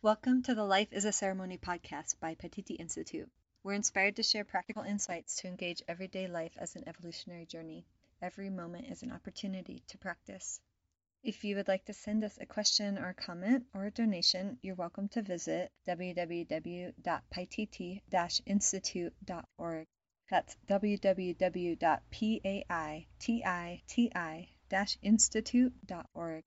Welcome to the Life is a Ceremony podcast by Paititi Institute. We're inspired to share practical insights to engage everyday life as an evolutionary journey. Every moment is an opportunity to practice. If you would like to send us a question or a comment or a donation, you're welcome to visit www.paititi-institute.org. That's www.paititi-institute.org.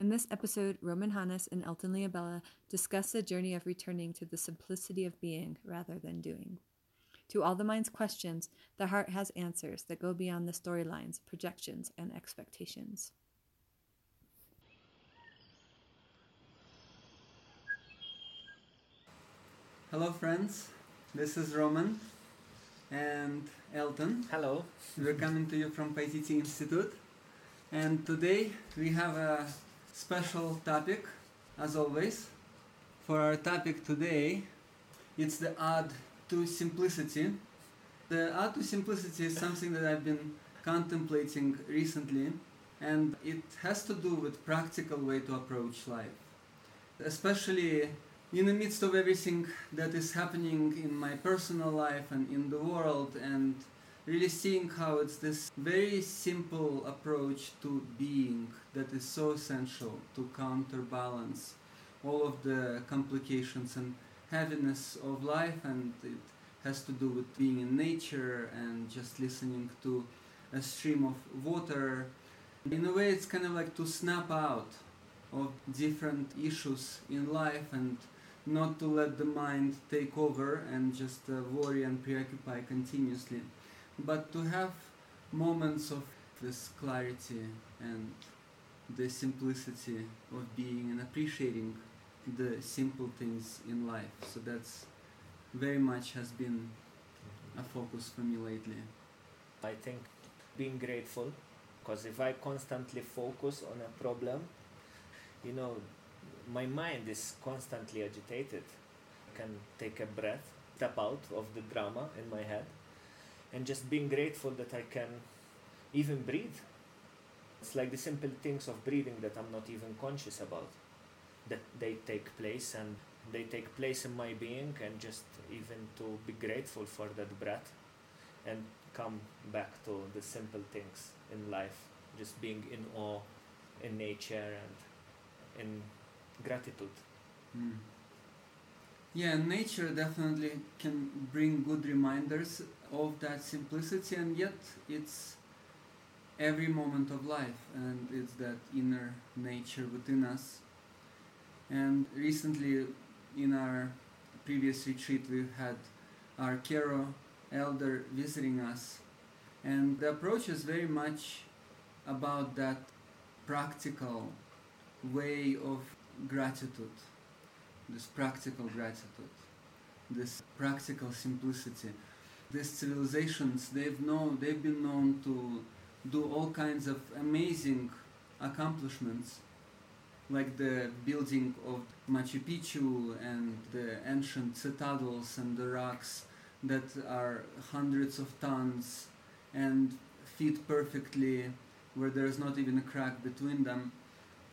In this episode, Roman Hanis and Elton Leabella discuss the journey of returning to the simplicity of being rather than doing. To all the mind's questions, the heart has answers that go beyond the storylines, projections, and expectations. Hello, friends. This is Roman and Elton. Hello. We're coming to you from Paititi Institute. And today we have a special topic, as always. For our topic today, it's the odd to simplicity. The odd to simplicity is something that I've been contemplating recently, and it has to do with practical way to approach life. Especially in the midst of everything that is happening in my personal life and in the world and really seeing how it's this very simple approach to being that is so essential to counterbalance all of the complications and heaviness of life and it has to do with being in nature and just listening to a stream of water. In a way it's kind of like to snap out of different issues in life and not to let the mind take over and just uh, worry and preoccupy continuously but to have moments of this clarity and the simplicity of being and appreciating the simple things in life. So that's very much has been a focus for me lately. I think being grateful, because if I constantly focus on a problem, you know, my mind is constantly agitated. I can take a breath, step out of the drama in my head, and just being grateful that I can even breathe. It's like the simple things of breathing that I'm not even conscious about, that they take place and they take place in my being, and just even to be grateful for that breath and come back to the simple things in life, just being in awe in nature and in gratitude. Mm. Yeah, nature definitely can bring good reminders of that simplicity, and yet it's every moment of life, and it's that inner nature within us. And recently, in our previous retreat, we had our Q'ero elder visiting us, and the approach is very much about that practical way of gratitude this practical gratitude, this practical simplicity. These civilizations, they've known, they've been known to do all kinds of amazing accomplishments, like the building of Machu Picchu and the ancient citadels and the rocks that are hundreds of tons and fit perfectly, where there's not even a crack between them.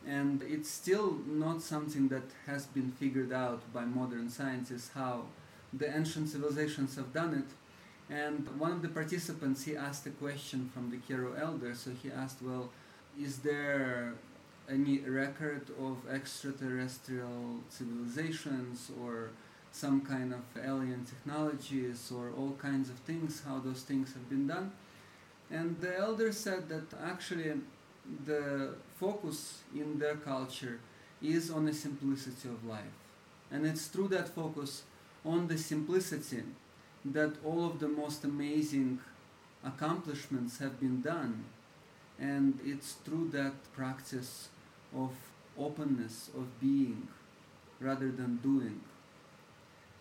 And it's still not something that has been figured out by modern scientists how the ancient civilizations have done it and one of the participants he asked a question from the Q'ero elder so he asked well is there any record of extraterrestrial civilizations or some kind of alien technologies or all kinds of things how those things have been done and the elder said that actually the focus in their culture is on the simplicity of life. And it's through that focus on the simplicity that all of the most amazing accomplishments have been done. And it's through that practice of openness, of being, rather than doing.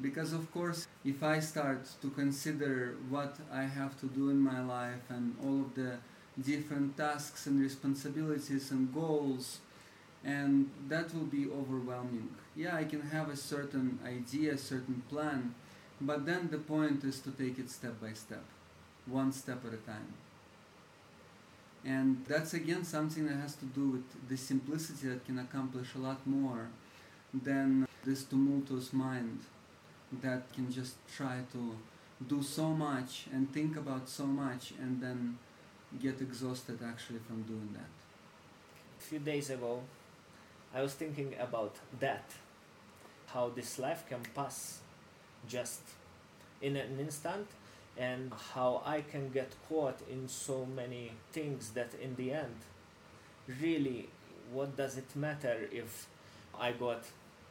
Because, of course, if I start to consider what I have to do in my life and all of the different tasks and responsibilities and goals and that will be overwhelming yeah i can have a certain idea a certain plan but then the point is to take it step by step one step at a time And that's again something that has to do with the simplicity that can accomplish a lot more than this tumultuous mind that can just try to do so much and think about so much and then get exhausted actually from doing that. A few days ago, I was thinking about that how this life can pass just in an instant and how I can get caught in so many things that in the end really what does it matter if I got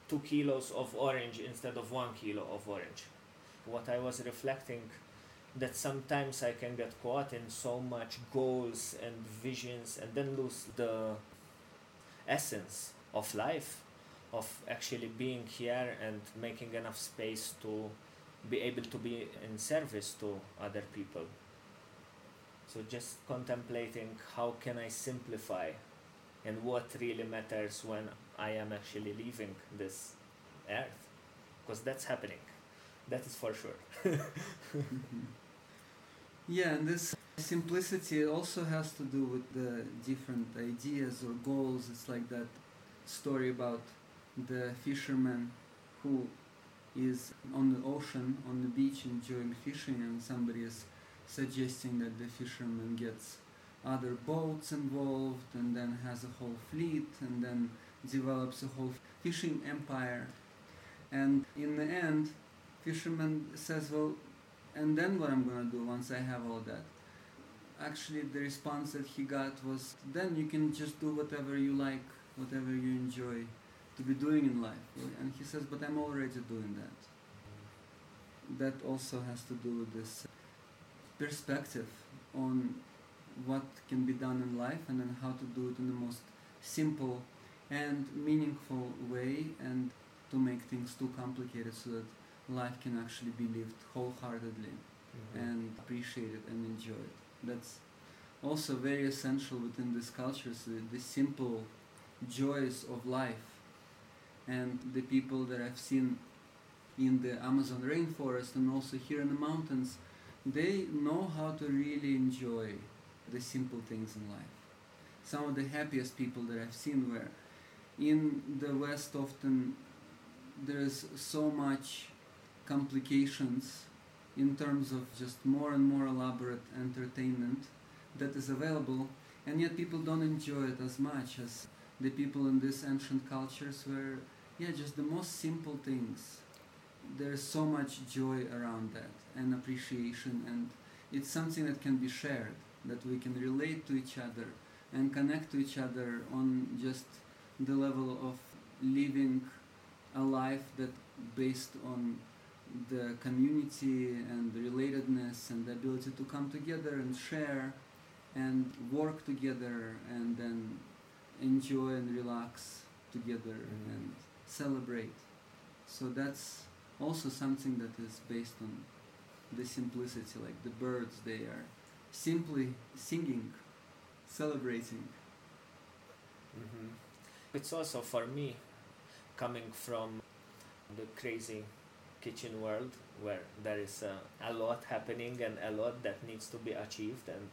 two kilos of orange instead of one kilo of orange? What I was reflecting that sometimes I can get caught in so much goals and visions and then lose the essence of life of actually being here and making enough space to be able to be in service to other people. So just contemplating how can i simplify and what really matters when i am actually leaving this earth. Because that's happening. That is for sure. Yeah and this simplicity also has to do with the different ideas or goals. It's like that story about the fisherman who is on the ocean, on the beach, enjoying fishing, and somebody is suggesting that the fisherman gets other boats involved and then has a whole fleet and then develops a whole fishing empire. And in the end, fisherman says, well, and then what I'm to do once I have all that? Actually, the response that he got was, then you can just do whatever you like, whatever you enjoy to be doing in life. And he says, but I'm already doing that. That also has to do with this perspective on what can be done in life and then how to do it in the most simple and meaningful way and to make things too complicated so that life can actually be lived wholeheartedly mm-hmm. and appreciated and enjoyed. That's also very essential within this culture, so the simple joys of life and the people that I've seen in the Amazon rainforest and also here in the mountains, they know how to really enjoy the simple things in life. Some of the happiest people that I've seen were in the West often there's so much complications in terms of just more and more elaborate entertainment that is available and yet people don't enjoy it as much as the people in these ancient cultures where yeah, just the most simple things. There's so much joy around that and appreciation, and it's something that can be shared, that we can relate to each other and connect to each other on just the level of living a life that based on the community and the relatedness and the ability to come together and share and work together and then enjoy and relax together mm-hmm. and celebrate. So that's also something that is based on the simplicity, like the birds, they are simply singing, celebrating. Mm-hmm. It's also for me coming from the crazy kitchen world where there is a, a lot happening and a lot that needs to be achieved and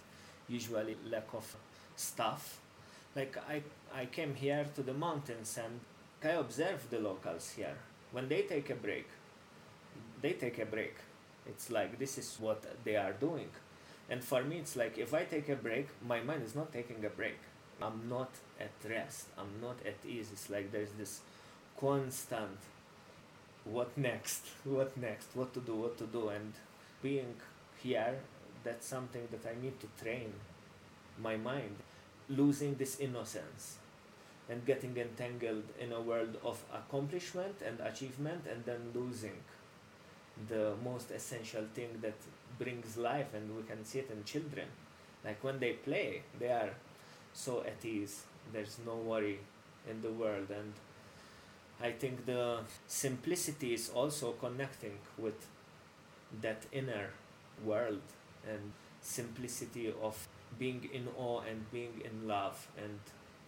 usually lack of stuff like i i came here to the mountains and I observe the locals here. When they take a break, they take a break. It's like this is what they are doing. And for me, it's like if I take a break, my mind is not taking a break. I'm not at rest. I'm not at ease. It's like there's this constant what next? What next? What to do? What to do? And being here, that's something that I need to train my mind. Losing this innocence and getting entangled in a world of accomplishment and achievement and then losing the most essential thing that brings life and we can see it in children. Like when they play they are so at ease. There's no worry in the world. And i think the simplicity is also connecting with that inner world and simplicity of being in awe and being in love and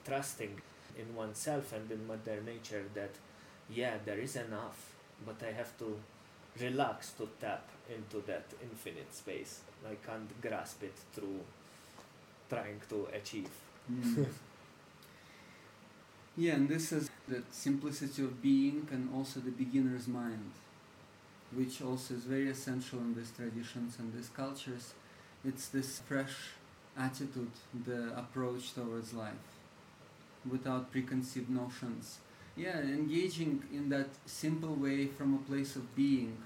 trusting in oneself and in mother nature that yeah there is enough but i have to relax to tap into that infinite space i can't grasp it through trying to achieve. Mm. yeah, and this is the simplicity of being and also the beginner's mind, which also is very essential in these traditions and these cultures. It's this fresh attitude, the approach towards life, without preconceived notions. Yeah, engaging in that simple way from a place of being,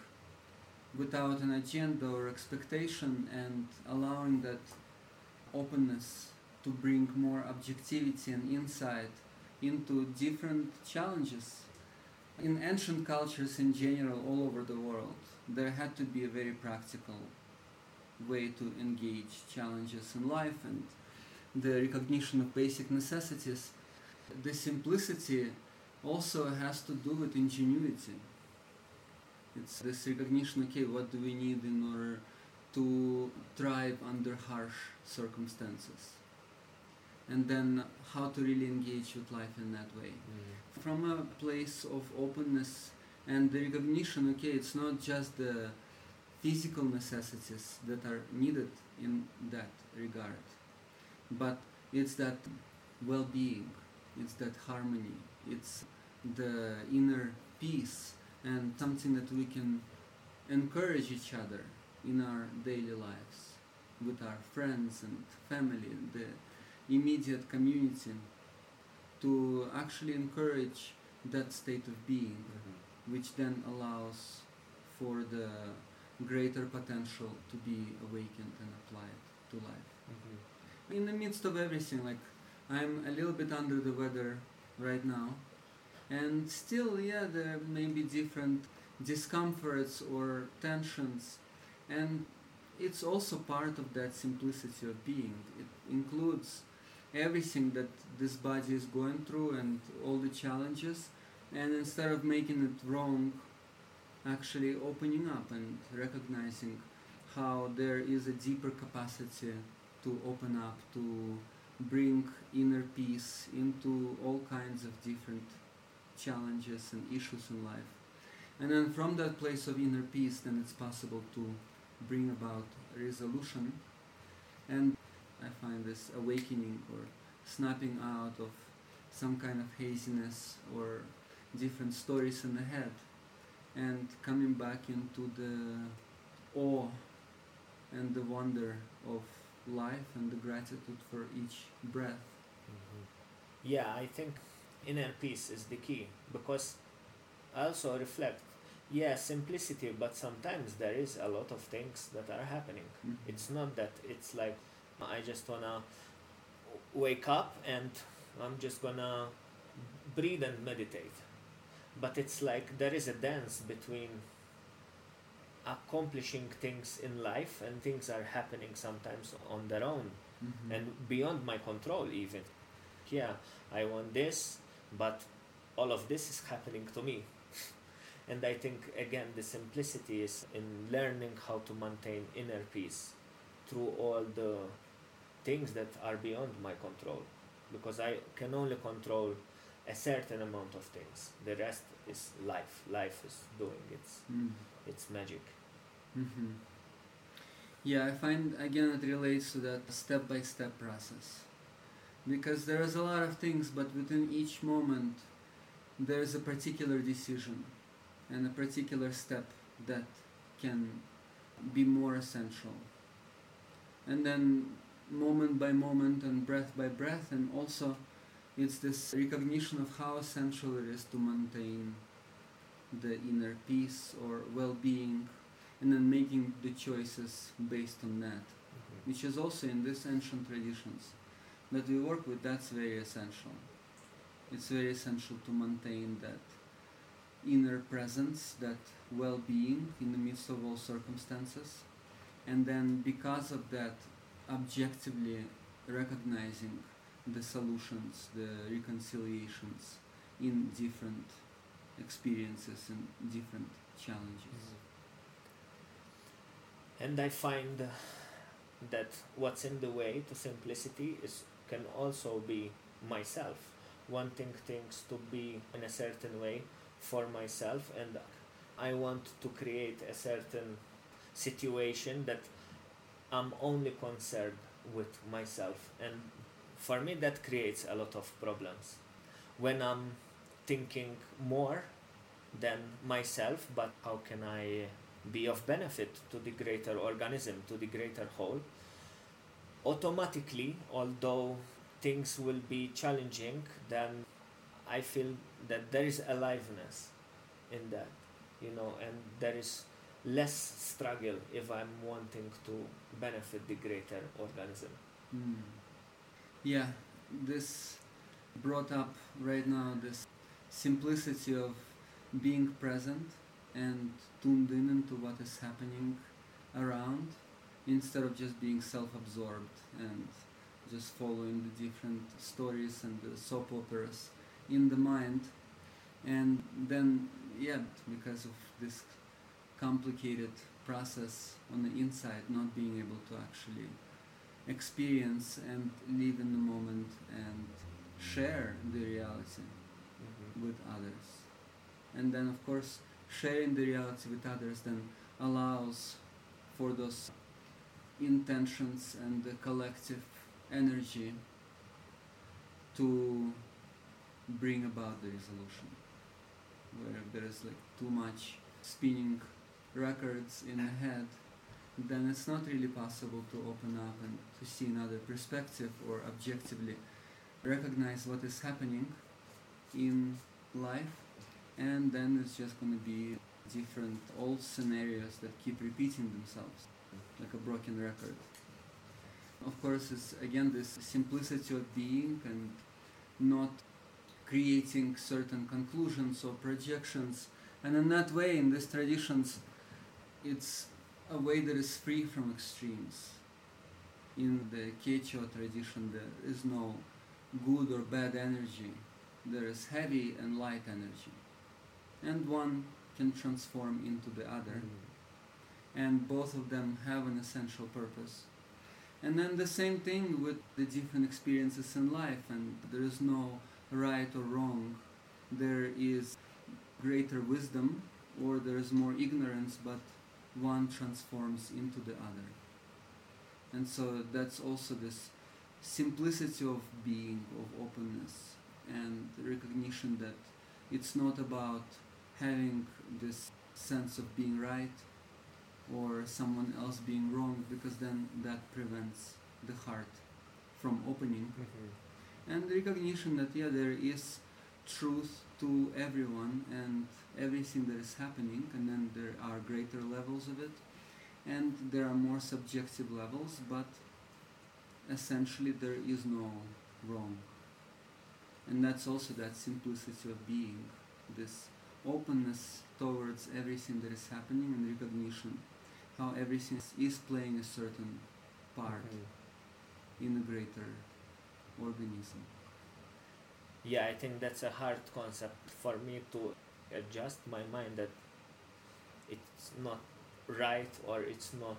without an agenda or expectation, and allowing that openness to bring more objectivity and insight into different challenges. In ancient cultures in general, all over the world, there had to be a very practical way to engage challenges in life and the recognition of basic necessities. The simplicity also has to do with ingenuity. It's this recognition okay, what do we need in order to thrive under harsh circumstances? And then how to really engage with life in that way. Mm. From a place of openness and the recognition okay, it's not just the physical necessities that are needed in that regard, but it's that well being, it's that harmony, it's the inner peace, and something that we can encourage each other in our daily lives with our friends and family and the immediate community to actually encourage that state of being Mhm. which then allows for the greater potential to be awakened and applied to life. Mhm. In the midst of everything, like I'm a little bit under the weather right now, and still, yeah, there may be different discomforts or tensions, and it's also part of that simplicity of being. It includes everything that this body is going through and all the challenges, and instead of making it wrong, actually opening up and recognizing how there is a deeper capacity to open up, to bring inner peace into all kinds of different challenges and issues in life. And then from that place of inner peace, then it's possible to bring about resolution. And I find this awakening or snapping out of some kind of haziness or different stories in the head and coming back into the awe and the wonder of life and the gratitude for each breath. Mhm. Yeah, I think inner peace is the key because I also reflect, yeah, simplicity, but sometimes there is a lot of things that are happening. Mhm. It's not that it's like I just wanna wake up and I'm just gonna breathe and meditate. But it's like there is a dance between accomplishing things in life and things are happening sometimes on their own Mhm. and beyond my control even. Yeah i want this but all of this is happening to me. And i think again the simplicity is in learning how to maintain inner peace through all the things that are beyond my control because i can only control a certain amount of things. The rest is life. Life is doing its Mm. its magic hmm Yeah, I find again it relates to that step by step process. Because there is a lot of things, but within each moment there is a particular decision and a particular step that can be more essential. And then moment by moment and breath by breath, and also it's this recognition of how essential it is to maintain the inner peace or well being and then making the choices based on that, mm-hmm. which is also in these ancient traditions that we work with, that's very essential. It's very essential to maintain that inner presence, that well being in the midst of all circumstances, and then because of that, objectively recognizing the solutions, the reconciliations in different experiences and different challenges. Mm-hmm. And I find that what's in the way to simplicity is can also be myself. Wanting things to be in a certain way for myself and I want to create a certain situation that I'm only concerned with myself. And for me that creates a lot of problems. When i'm thinking more than myself but how can i be of benefit to the greater organism to the greater whole automatically although things will be challenging then i feel that there is aliveness in that you know and there is less struggle if i'm wanting to benefit the greater organism Mm. Yeah, this brought up right now this simplicity of being present and tuned in into what is happening around instead of just being self-absorbed and just following the different stories and the soap operas in the mind and then yeah because of this complicated process on the inside not being able to actually experience and live in the moment and share the reality mm-hmm. with others. And then, of course, sharing the reality with others then allows for those intentions and the collective energy to bring about the resolution. Where there is like too much spinning records in the head then it's not really possible to open up and to see another perspective or objectively recognize what is happening in life and then it's just going to be different old scenarios that keep repeating themselves like a broken record of course it's again this simplicity of being and not creating certain conclusions or projections and in that way in these traditions it's a way that is free from extremes. In the Quechua tradition, there is no good or bad energy. There is heavy and light energy. And one can transform into the other. And both of them have an essential purpose. And then the same thing with the different experiences in life, and there is no right or wrong. There is greater wisdom, or there is more ignorance, but one transforms into the other. And so that's also this simplicity of being, of openness, and recognition that it's not about having this sense of being right or someone else being wrong, because then that prevents the heart from opening. Mm-hmm. And recognition that, yeah, there is truth to everyone and everything that is happening, and then there are greater levels of it, and there are more subjective levels, but essentially there is no wrong. And that's also that simplicity of being, this openness towards everything that is happening and recognition how everything is playing a certain part Mhm. in a greater organism. yeah i think that's a hard concept for me to adjust my mind that it's not right or it's not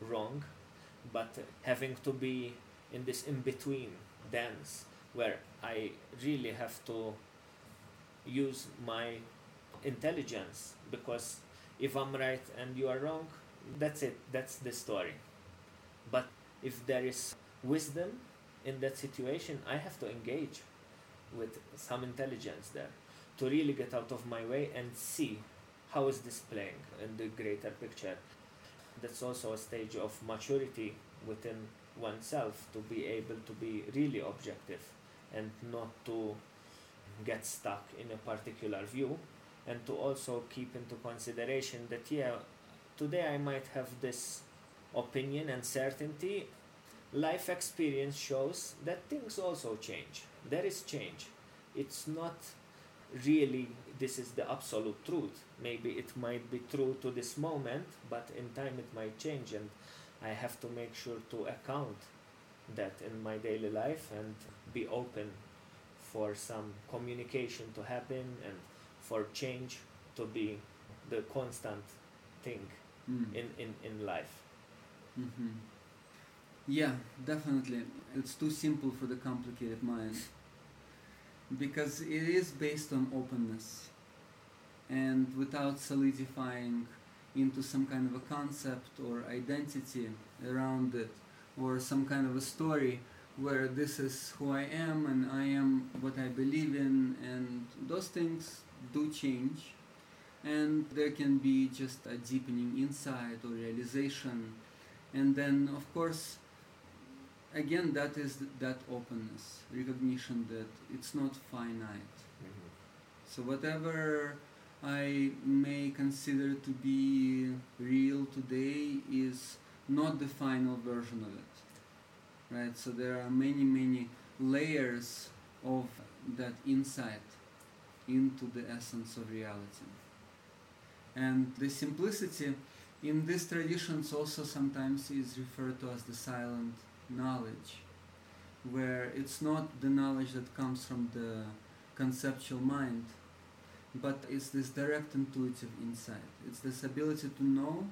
wrong but having to be in this in between dance where i really have to use my intelligence because if i'm right and you are wrong that's it that's the story. But if there is wisdom in that situation i have to engage with some intelligence there to really get out of my way and see how is this playing in the greater picture. That's also a stage of maturity within oneself to be able to be really objective and not to get stuck in a particular view and to also keep into consideration that yeah today i might have this opinion and certainty. Life experience shows that things also change. There is change. It's not really this is the absolute truth. Maybe it might be true to this moment but in time it might change and i have to make sure to account that in my daily life and be open for some communication to happen and for change to be the constant thing Mm. in, in, in life hmm Yeah, definitely. It's too simple for the complicated mind because it is based on openness and without solidifying into some kind of a concept or identity around it or some kind of a story where this is who I am and I am what I believe in, and those things do change. And there can be just a deepening insight or realization. And then, of course, again, that is that openness, recognition that it's not finite. Mhm. So, whatever I may consider to be real today is not the final version of it. Right? So, there are many, many layers of that insight into the essence of reality. And the simplicity in these traditions also sometimes is referred to as the silent knowledge, where it's not the knowledge that comes from the conceptual mind, but it's this direct intuitive insight. It's this ability to know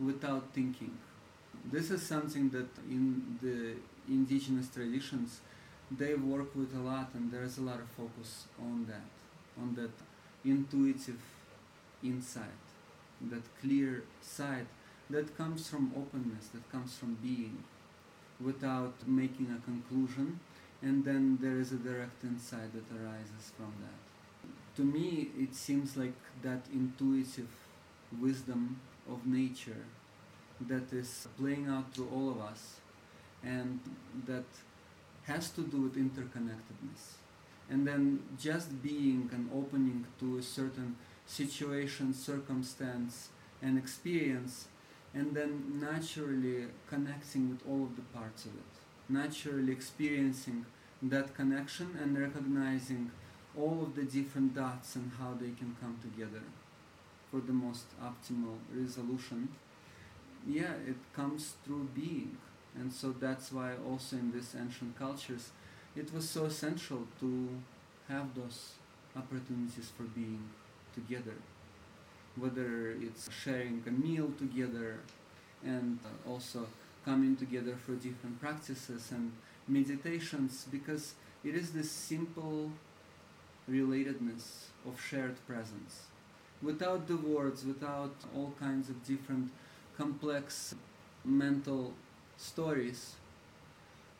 without thinking. This is something that in the indigenous traditions they work with a lot, and there's a lot of focus on that, on that intuitive insight, that clear sight that comes from openness, that comes from being, without making a conclusion, and then there is a direct insight that arises from that. To me, it seems like that intuitive wisdom of nature that is playing out through all of us, and that has to do with interconnectedness. And then just being and opening to a certain situation, circumstance, and experience, and then naturally connecting with all of the parts of it. Naturally experiencing that connection and recognizing all of the different dots and how they can come together for the most optimal resolution. Yeah, it comes through being. And so that's why also in these ancient cultures it was so essential to have those opportunities for being together. Whether it's sharing a meal together and also coming together for different practices and meditations because it is this simple relatedness of shared presence. Without the words, without all kinds of different complex mental stories,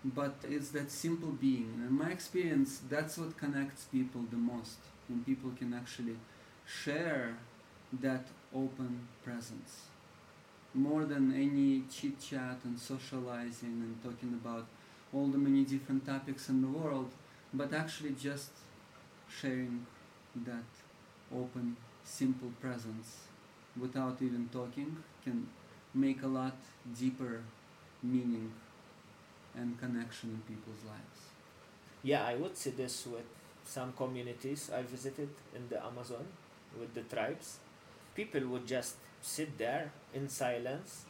but it's that simple being. In my experience, that's what connects people the most when people can actually share that open presence. More than any chit chat and socializing and talking about all the many different topics in the world, but actually just sharing that open, simple presence without even talking can make a lot deeper meaning and connection in people's lives. Yeah, I would see this with some communities I visited in the Amazon with the tribes. People would just sit there in silence,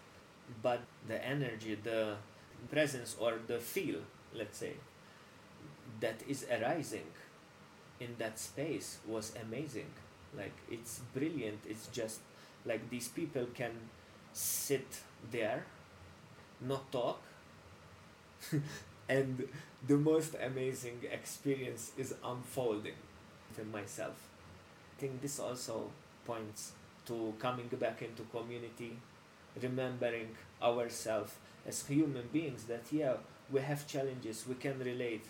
but the energy, the presence, or the feel, let's say, that is arising in that space was amazing. Like, it's brilliant. It's just like these people can sit there, not talk, and the most amazing experience is unfolding within myself. I think this also points to coming back into community, remembering ourselves as human beings that yeah, we have challenges, we can relate.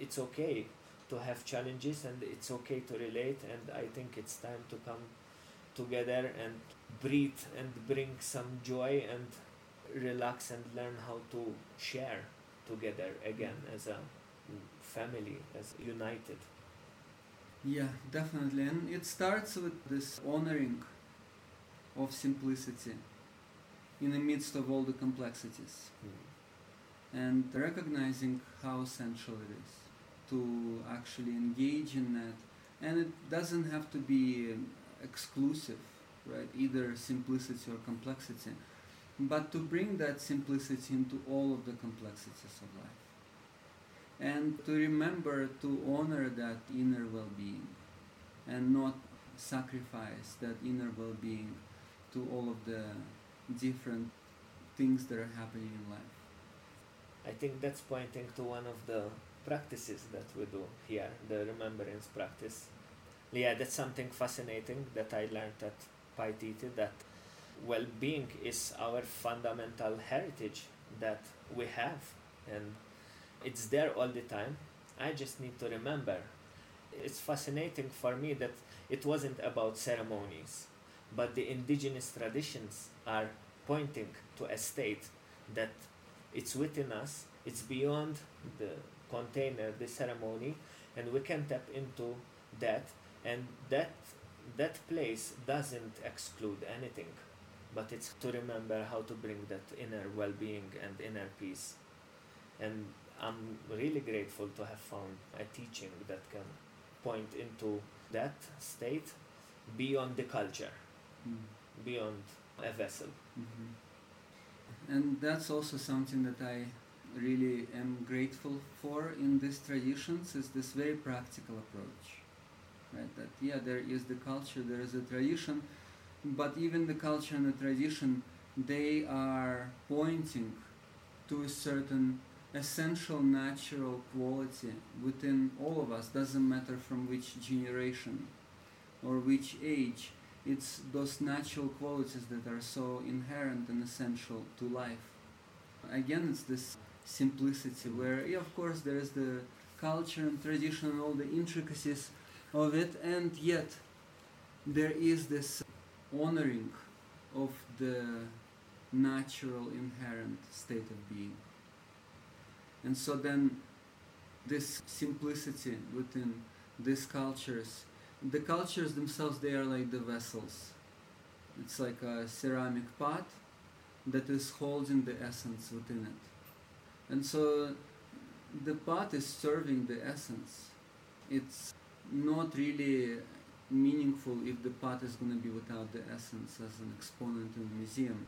It's okay to have challenges and it's okay to relate and I think it's time to come together and breathe and bring some joy and relax and learn how to share together again as a family, as united. Yeah, definitely. And it starts with this honoring of simplicity in the midst of all the complexities hmm. and recognizing how essential it is to actually engage in that. And it doesn't have to be um, exclusive, right? Either simplicity or complexity, but to bring that simplicity into all of the complexities of life and to remember to honor that inner well-being and not sacrifice that inner well-being to all of the different things that are happening in life I think that's pointing to one of the practices that we do here, the remembrance practice. Yeah, that's something fascinating that I learned at Paititi that well being is our fundamental heritage that we have and it's there all the time. I just need to remember. It's fascinating for me that it wasn't about ceremonies but the indigenous traditions are pointing to a state that it's within us it's beyond the container the ceremony and we can tap into that and that that place doesn't exclude anything but it's to remember how to bring that inner well-being and inner peace and i'm really grateful to have found a teaching that can point into that state beyond the culture Mm. beyond a vessel Mhm. And that's also something that I really am grateful for in these traditions is this very practical approach. Right? That yeah, there is the culture, there is a tradition, but even the culture and the tradition, they are pointing to a certain essential natural quality within all of us, doesn't matter from which generation or which age it's those natural qualities that are so inherent and essential to life. Again, it's this simplicity where, yeah, of course, there is the culture and tradition and all the intricacies of it, and yet there is this honoring of the natural inherent state of being. And so then, this simplicity within these cultures the cultures themselves they are like the vessels. It's like a ceramic pot that is holding the essence within it. And so the pot is serving the essence. It's not really meaningful if the pot is going to be without the essence as an exponent in the museum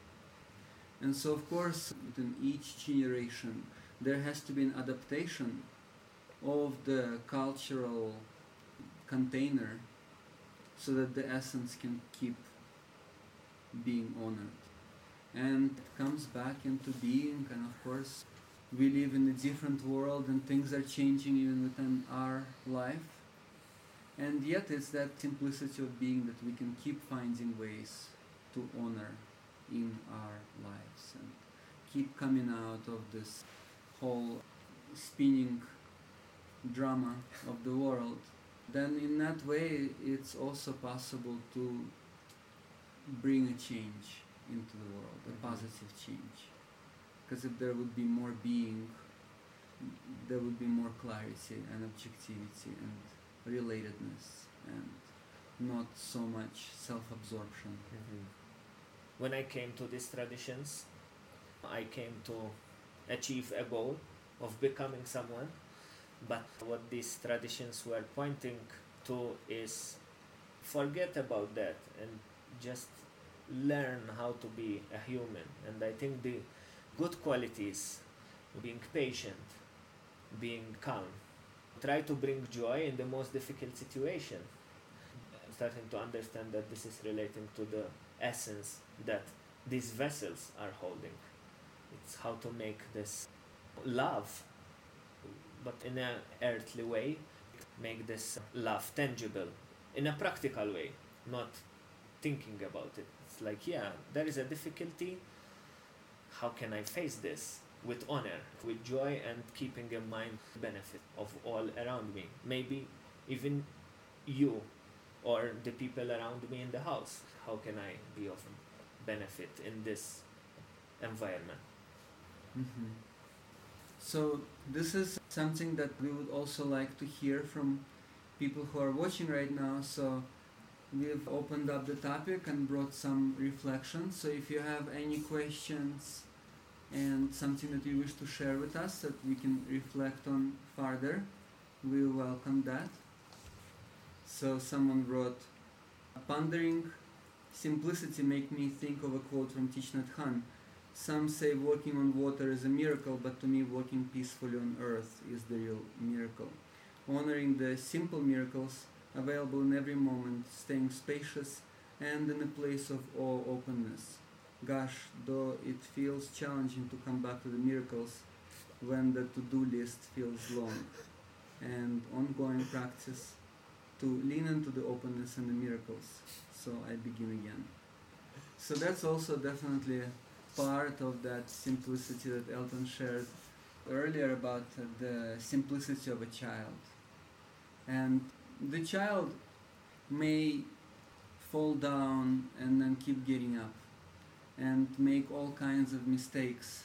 and so of course within each generation there has to be an adaptation of the cultural container so that the essence can keep being honored. And it comes back into being, and of course, we live in a different world and things are changing even within our life. And yet, it's that simplicity of being that we can keep finding ways to honor in our lives and keep coming out of this whole spinning drama of the world then in that way it's also possible to bring a change into the world, a Mhm. positive change. Because if there would be more being, there would be more clarity and objectivity and relatedness and not so much self-absorption. Mhm. When I came to these traditions, I came to achieve a goal of becoming someone. But what these traditions were pointing to is forget about that and just learn how to be a human. And I think the good qualities, being patient, being calm, try to bring joy in the most difficult situation starting to understand that this is relating to the essence that these vessels are holding. It's how to make this love, but in an earthly way, make this love tangible in a practical way, not thinking about it. It's like, yeah, there is a difficulty. How can I face this? With honor, with joy, and keeping in mind the benefit of all around me. Maybe even you or the people around me in the house. How can I be of benefit in this environment? hmm So this is something that we would also like to hear from people who are watching right now. So we've opened up the topic and brought some reflections. So if you have any questions and something that you wish to share with us that we can reflect on further, we welcome that. So someone wrote, pondering simplicity make me think of a quote from Thich Nhat Hanh. Some say walking on water is a miracle, but to me, walking peacefully on earth is the real miracle. Honoring the simple miracles available in every moment, staying spacious and in a place of awe openness. Gosh, though it feels challenging to come back to the miracles when the to do list feels long, and ongoing practice to lean into the openness and the miracles. So I begin again. So that's also definitely part of that simplicity that Elton shared earlier about the simplicity of a child. And the child may fall down and then keep getting up and make all kinds of mistakes,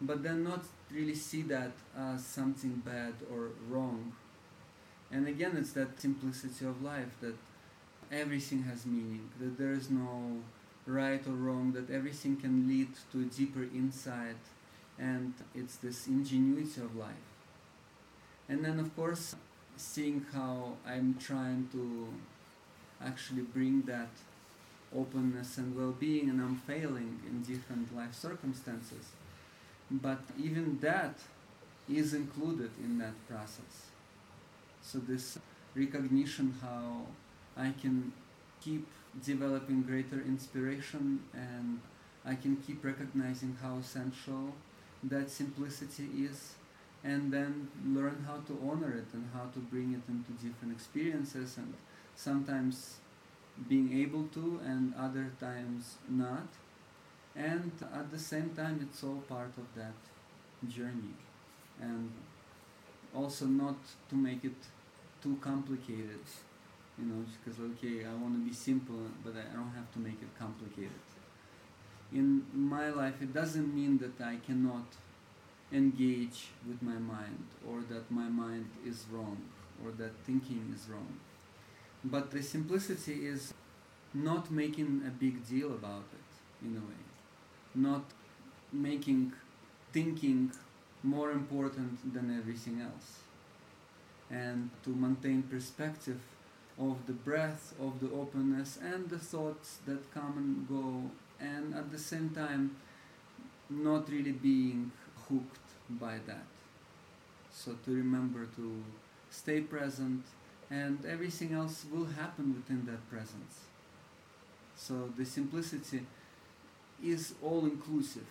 but then not really see that as something bad or wrong. And again, it's that simplicity of life that everything has meaning, that there is no right or wrong, that everything can lead to a deeper insight, and it's this ingenuity of life. And then, of course, seeing how I'm trying to actually bring that openness and well-being and I'm failing in different life circumstances. But even that is included in that process. So this recognition how I can keep developing greater inspiration and I can keep recognizing how essential that simplicity is and then learn how to honor it and how to bring it into different experiences and sometimes being able to and other times not. And at the same time it's all part of that journey. And also not to make it too complicated you know because okay i want to be simple but i don't have to make it complicated. In my life it doesn't mean that i cannot engage with my mind or that my mind is wrong or that thinking is wrong but the simplicity is not making a big deal about it in a way. Not making thinking more important than everything else. And to maintain perspective of the breath of the openness and the thoughts that come and go and at the same time not really being hooked by that. So to remember to stay present and everything else will happen within that presence. So the simplicity is all inclusive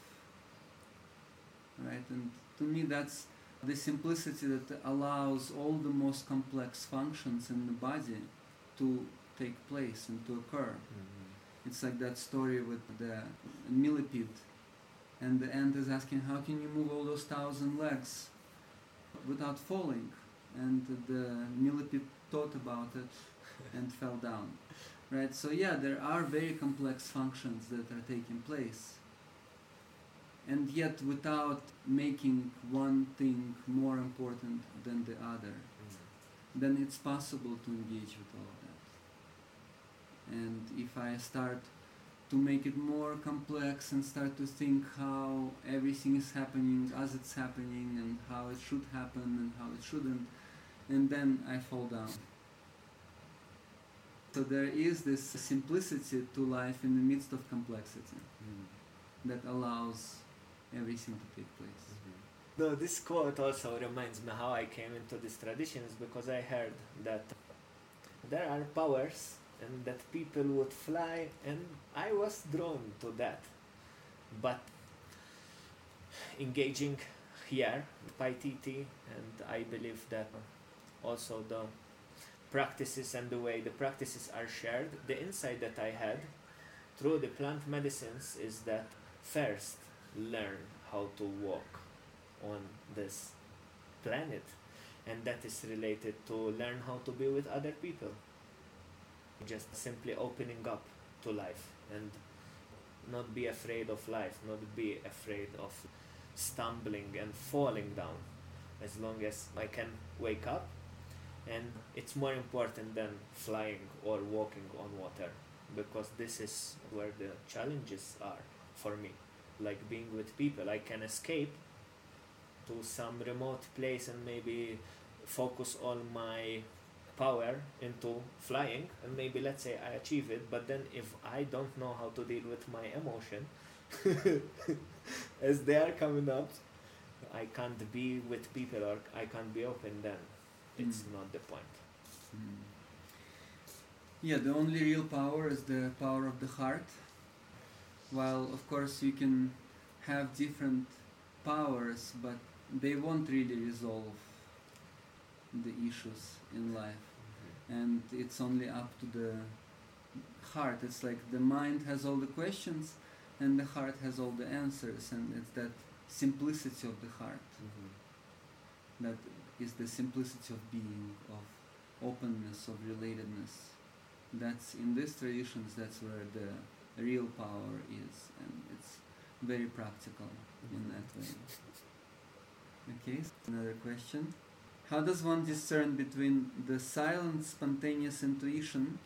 right? And to me that's the simplicity that allows all the most complex functions in the body to take place and to occur. Mm-hmm. it's like that story with the millipede and the ant is asking how can you move all those thousand legs without falling? And the millipede thought about it and fell down right? So yeah there are very complex functions that are taking place. And yet without making one thing more important than the other Mm-hmm. then it's possible to engage with all of that. And if i start to make it more complex and start to think how everything is happening as it's happening and how it should happen and how it shouldn't and then i fall down so there is this simplicity to life in the midst of complexity Mm-hmm. that allows everything to take place No, this quote also reminds me how I came into these traditions because I heard that there are powers and that people would fly and I was drawn to that. But engaging here, Paititi, and I believe that also the practices and the way the practices are shared, the insight that I had through the plant medicines is that first learn how to walk on this planet. And that is related to learn how to be with other people. Just simply opening up to life and not be afraid of life not be afraid of stumbling and falling down. As long as i can wake up and it's more important than flying or walking on water because this is where the challenges are for me. Like being with people i can escape to some remote place and maybe focus all my power into flying and maybe let's say I achieve it. But then if I don't know how to deal with my emotion as they are coming up I can't be with people or I can't be open then it's Mm. not the point Mm. Yeah, the only real power is the power of the heart. While, of course, you can have different powers, but they won't really resolve the issues in life. And it's only up to the heart. It's like the mind has all the questions, and the heart has all the answers, and it's that simplicity of the heart Mm-hmm. that is the simplicity of being, of openness, of relatedness. That's in these traditions. That's where the real power is, and it's very practical in that way. Okay, another question. How does one discern between the silent, spontaneous intuition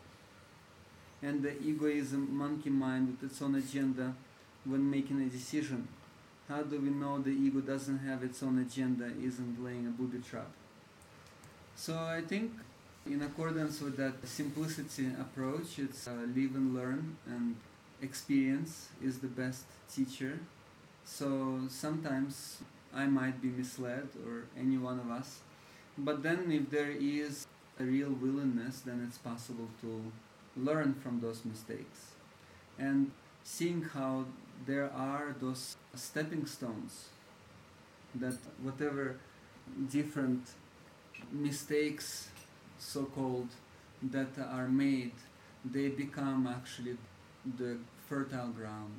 and the egoism, monkey mind with its own agenda when making a decision? How do we know the ego doesn't have its own agenda, isn't laying a booby trap? So I think, in accordance with that simplicity approach, it's uh, live and learn, and experience is the best teacher. So sometimes I might be misled, or any one of us. But then, if there is a real willingness, then it's possible to learn from those mistakes. And seeing how there are those stepping stones, that whatever different mistakes, so called, that are made, they become actually the fertile ground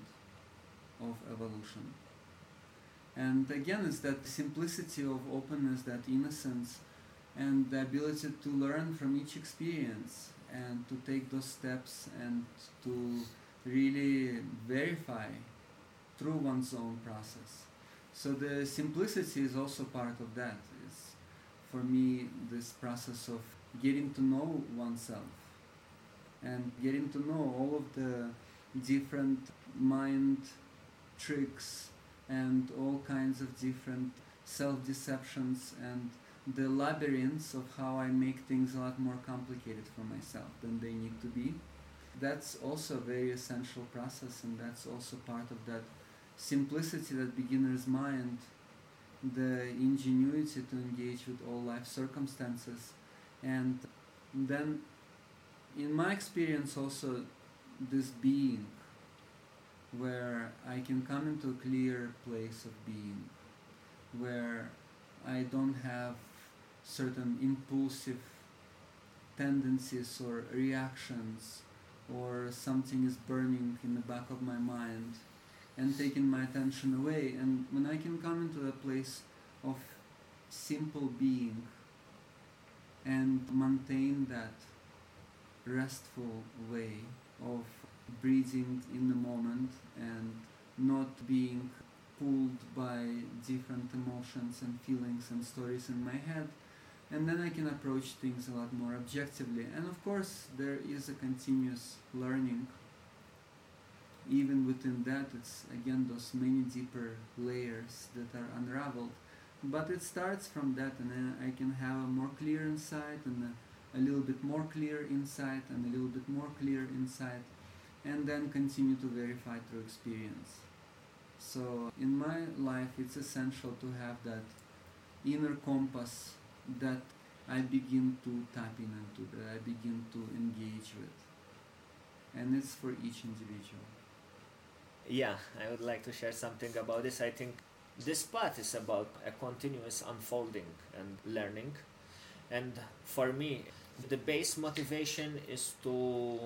of evolution. And again, it's that simplicity of openness, that innocence, and the ability to learn from each experience and to take those steps and to really verify through one's own process. So the simplicity is also part of that. It's for me this process of getting to know oneself and getting to know all of the different mind tricks and all kinds of different self-deceptions and the labyrinths of how I make things a lot more complicated for myself than they need to be. That's also a very essential process, and that's also part of that simplicity, that beginner's mind, the ingenuity to engage with all life circumstances, and then, in my experience, also this being, where I can come into a clear place of being, where I don't have certain impulsive tendencies or reactions or something is burning in the back of my mind and taking my attention away. And when I can come into a place of simple being and maintain that restful way of breathing in the moment and not being pulled by different emotions and feelings and stories in my head and then I can approach things a lot more objectively. And of course, there is a continuous learning. Even within that, it's again those many deeper layers that are unraveled. But it starts from that, and then I can have a more clear insight, and a, a little bit more clear insight, and a little bit more clear insight, and then continue to verify through experience. So, in my life, it's essential to have that inner compass that I begin to tap in into, that I begin to engage with. And it's for each individual. Yeah, I would like to share something about this. I think this path is about a continuous unfolding and learning. And for me, the base motivation is to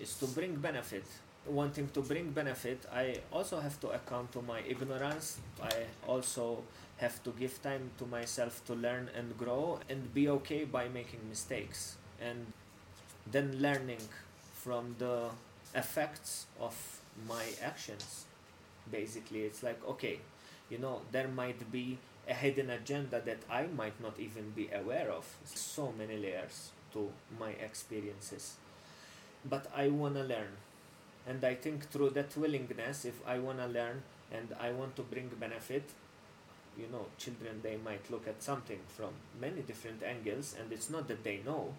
is to bring benefit. Wanting to bring benefit, I also have to account to my ignorance. I also have to give time to myself to learn and grow and be okay by making mistakes. And then learning from the effects of my actions basically. It's like okay you know there might be a hidden agenda that i might not even be aware of. So many layers to my experiences. But i want to learn. And i think through that willingness if i want to learn and i want to bring benefit you know children they might look at something from many different angles and it's not that they know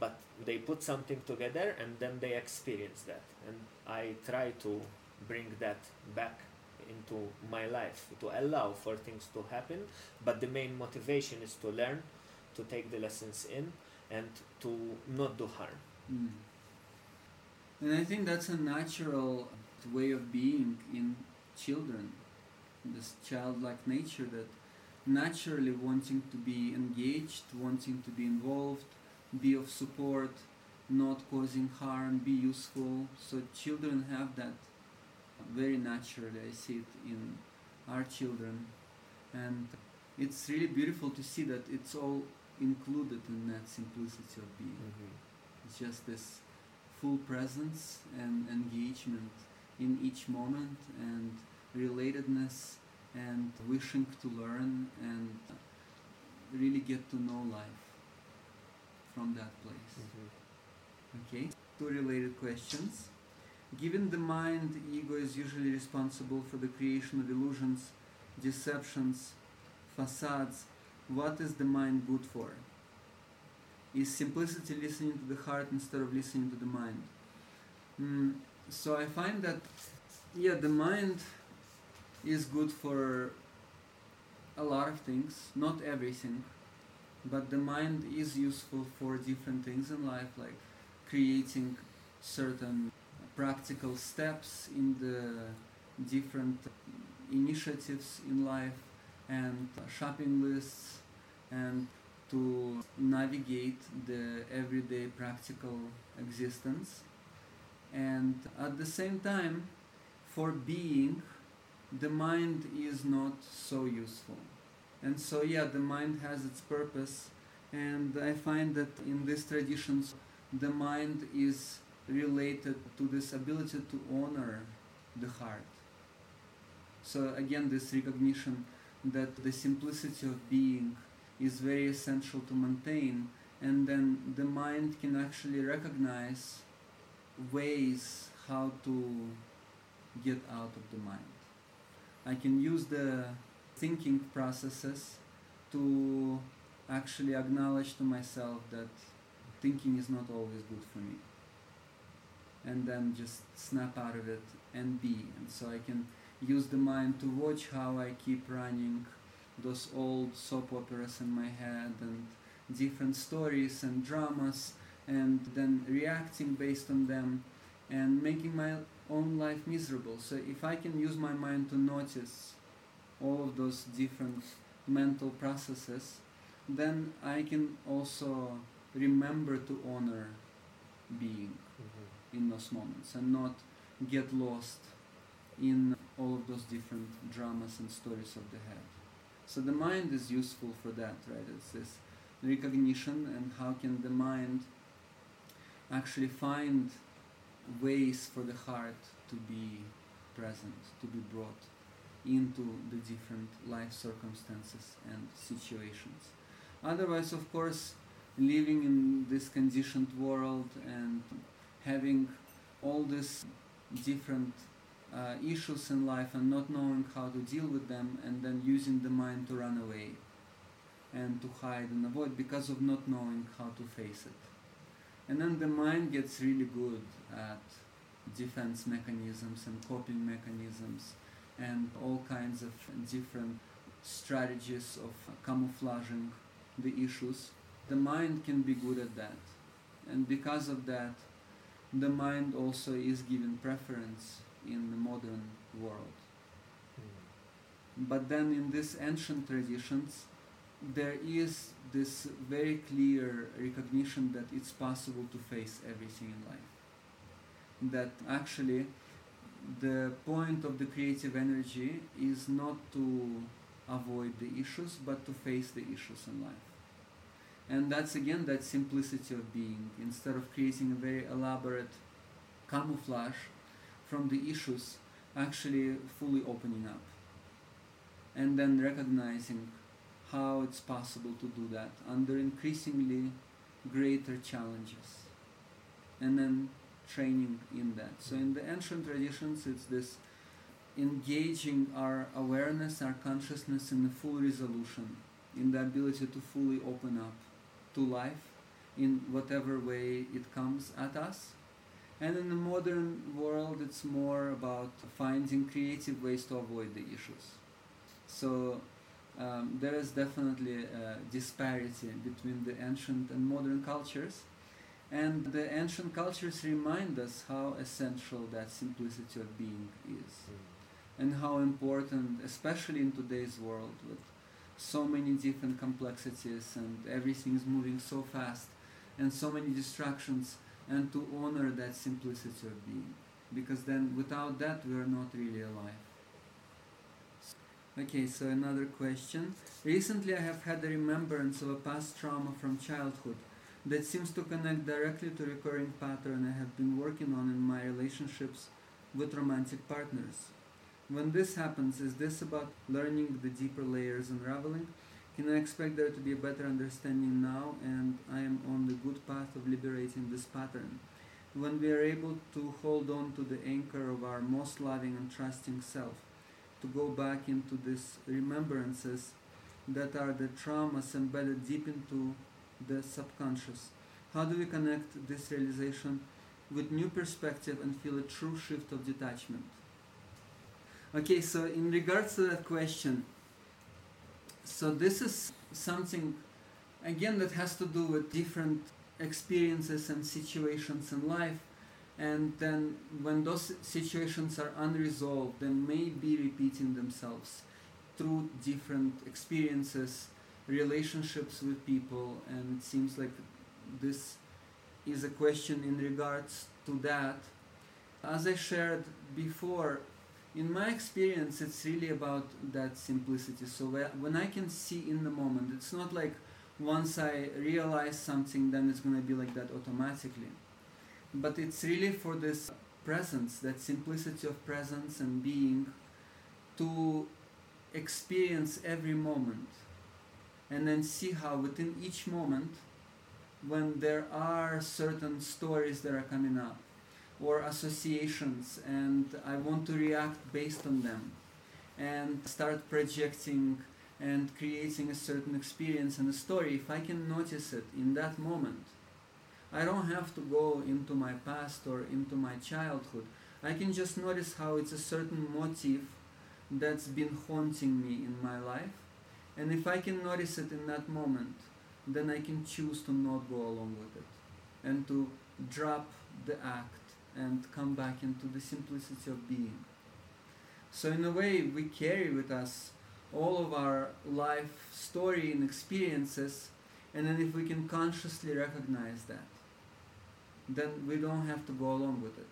but they put something together and then they experience that. And i try to bring that back into my life to allow for things to happen but the main motivation is to learn to take the lessons in and to not do harm. Mm. And I think that's a natural way of being in children, this childlike nature that naturally wanting to be engaged, wanting to be involved, be of support, not causing harm, be useful. So children have that very naturally. I see it in our children, and it's really beautiful to see that it's all included in that simplicity of being. Mm-hmm. It's just this full presence and engagement in each moment and relatedness and wishing to learn and really get to know life from that place. Mm-hmm. Okay, two related questions. Given the mind, ego is usually responsible for the creation of illusions, deceptions, facades. What is the mind good for? Is simplicity listening to the heart instead of listening to the mind? Mm, so I find that, yeah, the mind is good for a lot of things, not everything, but the mind is useful for different things in life, like creating certain practical steps in the different initiatives in life and shopping lists and to navigate the everyday practical existence. And at the same time for being the mind is not so useful. And so yeah the mind has its purpose and i find that in these traditions the mind is related to this ability to honor the heart. So again this recognition that the simplicity of being is very essential to maintain and then the mind can actually recognize ways how to get out of the mind i can use the thinking processes to actually acknowledge to myself that thinking is not always good for me. And then just snap out of it and be. And so i can use the mind to watch how i keep running those old soap operas in my head and different stories and dramas and then reacting based on them and making my own life miserable so if i can use my mind to notice all of those different mental processes then i can also remember to honor being Mm-hmm. in those moments and not get lost in all of those different dramas and stories of the head. So the mind is useful for that, right? It's this recognition and how can the mind actually find ways for the heart to be present, to be brought into the different life circumstances and situations. Otherwise, of course, living in this conditioned world and having all these different uh, issues in life and not knowing how to deal with them and then using the mind to run away and to hide and avoid because of not knowing how to face it. And then the mind gets really good at defense mechanisms and coping mechanisms and all kinds of different strategies of camouflaging the issues. The mind can be good at that. And because of that, the mind also is given preference in the modern world. Mm. But then in these ancient traditions, there is this very clear recognition that it's possible to face everything in life. That actually the point of the creative energy is not to avoid the issues, but to face the issues in life. And that's again that simplicity of being. Instead of creating a very elaborate camouflage from the issues, actually fully opening up. And then recognizing how it's possible to do that under increasingly greater challenges. And then training in that. So in the ancient traditions, it's this engaging our awareness, our consciousness in the full resolution, in the ability to fully open up to life in whatever way it comes at us. And in the modern world, it's more about finding creative ways to avoid the issues. So um, there is definitely a disparity between the ancient and modern cultures. And the ancient cultures remind us how essential that simplicity of being is Mm. and how important, especially in today's world with so many different complexities and everything is moving so fast and so many distractions, and to honor that simplicity of being. because then without that we are not really alive. Okay, so another question. Recently I have had a remembrance of a past trauma from childhood that seems to connect directly to recurring pattern I have been working on in my relationships with romantic partners. When this happens, is this about learning the deeper layers unraveling? Can I expect there to be a better understanding now and I am on the good path of liberating this pattern? When we are able to hold on to the anchor of our most loving and trusting self, to go back into these remembrances that are the traumas embedded deep into the subconscious. How do we connect this realization with new perspective and feel a true shift of detachment? Okay, so in regards to that question, so this is something again that has to do with different experiences and situations in life and then when those situations are unresolved they may be repeating themselves through different experiences relationships with people. And it seems like this is a question in regards to that. As i shared before in my experience it's really about that simplicity. So when i can see in the moment it's not like once i realize something then it's going to be like that automatically but it's really for this presence that simplicity of presence and being to experience every moment and then see how within each moment when there are certain stories that are coming up or associations and I want to react based on them and start projecting and creating a certain experience and a story if I can notice it in that moment I don't have to go into my past or into my childhood I can just notice how it's a certain motif that's been haunting me in my life and if I can notice it in that moment, then I can choose to not go along with it and to drop the act and come back into the simplicity of being. So, in a way, we carry with us all of our life story and experiences, and then if we can consciously recognize that, then we don't have to go along with it.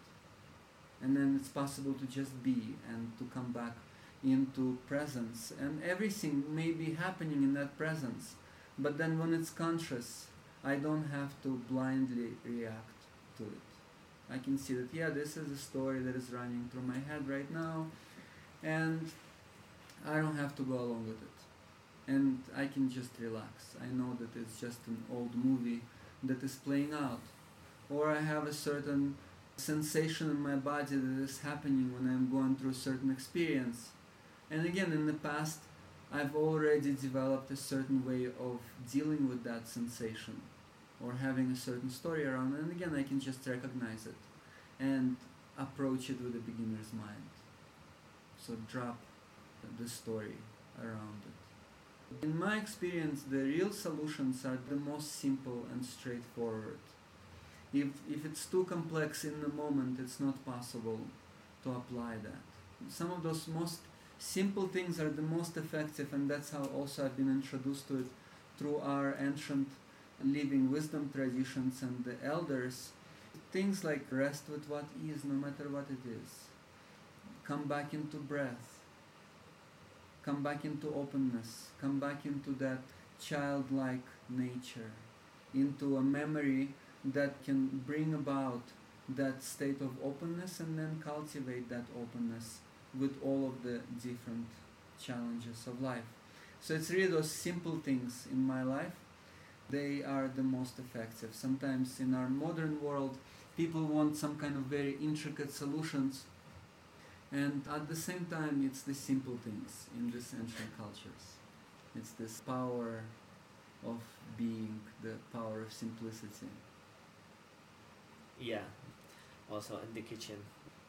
And then it's possible to just be and to come back into presence. And everything may be happening in that presence but then when it's conscious i don't have to blindly react to it. I can see that yeah this is a story that is running through my head right now and i don't have to go along with it. And i can just relax. I know that it's just an old movie that is playing out or i have a certain sensation in my body that is happening when i'm going through a certain experience and again, in the past, I've already developed a certain way of dealing with that sensation or having a certain story around it. And again, I can just recognize it and approach it with a beginner's mind. So drop the story around it. In my experience, the real solutions are the most simple and straightforward. If, if it's too complex in the moment, it's not possible to apply that. Some of those most simple things are the most effective and that's how also I've been introduced to it through our ancient living wisdom traditions and the elders. Things like rest with what is no matter what it is. Come back into breath. Come back into openness. Come back into that childlike nature. Into a memory that can bring about that state of openness and then cultivate that openness with all of the different challenges of life. So it's really those simple things in my life, they are the most effective. Sometimes in our modern world, people want some kind of very intricate solutions, and at the same time, it's the simple things in these ancient cultures. It's this power of being, the power of simplicity. Yeah, also in the kitchen.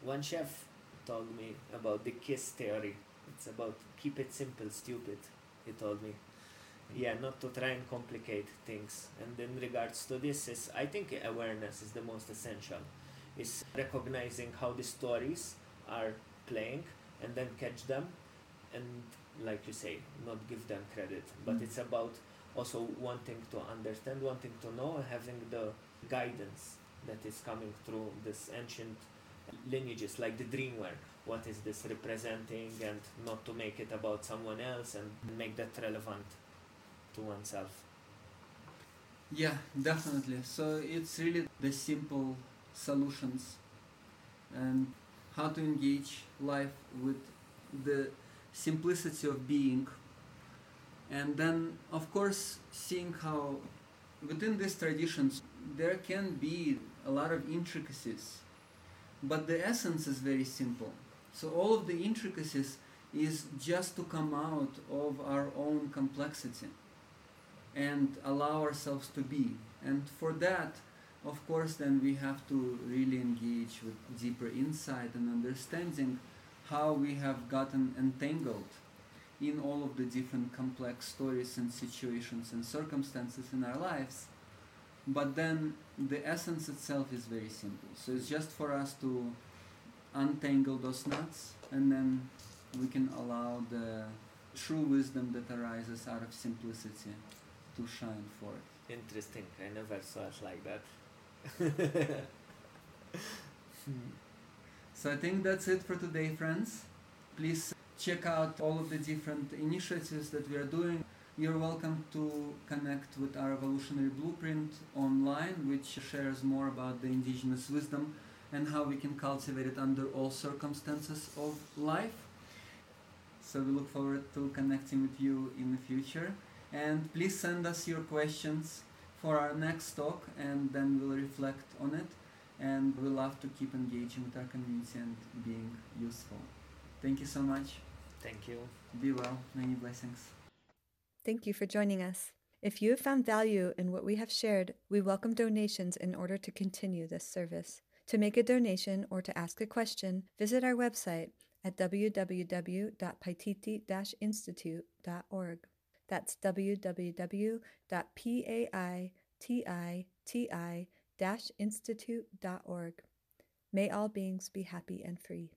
One chef told me about the KISS theory. It's about keep it simple, stupid, he told me. Yeah, not to try and complicate things. And in regards to this, is I think awareness is the most essential. Is recognizing how the stories are playing and then catch them and like you say, not give them credit. But mm. it's about also wanting to understand, wanting to know, having the guidance that is coming through this ancient lineages like the dreamware. What is this representing, and not to make it about someone else and make that relevant to oneself. Yeah, definitely. So it's really the simple solutions and how to engage life with the simplicity of being and then of course seeing how within these traditions there can be a lot of intricacies but the essence is very simple so all of the intricacies is just to come out of our own complexity and allow ourselves to be and for that of course then we have to really engage with deeper insight and understanding how we have gotten entangled in all of the different complex stories and situations and circumstances in our lives. But then the essence itself is very simple. So it's just for us to untangle those knots and then we can allow the true wisdom that arises out of simplicity to shine forth. Interesting. I never saw it like that. Hmm. so I think that's it for today, friends. Please check out all of the different initiatives that we are doing. You're welcome to connect with our evolutionary blueprint online, which shares more about the indigenous wisdom and how we can cultivate it under all circumstances of life. So we look forward to connecting with you in the future. And please send us your questions for our next talk and then we'll reflect on it. And we love to keep engaging with our community and being useful. Thank you so much. Thank you. Be well. Many blessings. Thank you for joining us. If you have found value in what we have shared, we welcome donations in order to continue this service. To make a donation or to ask a question, visit our website at www.paititi-institute.org. That's www.paititi-institute.org. May all beings be happy and free.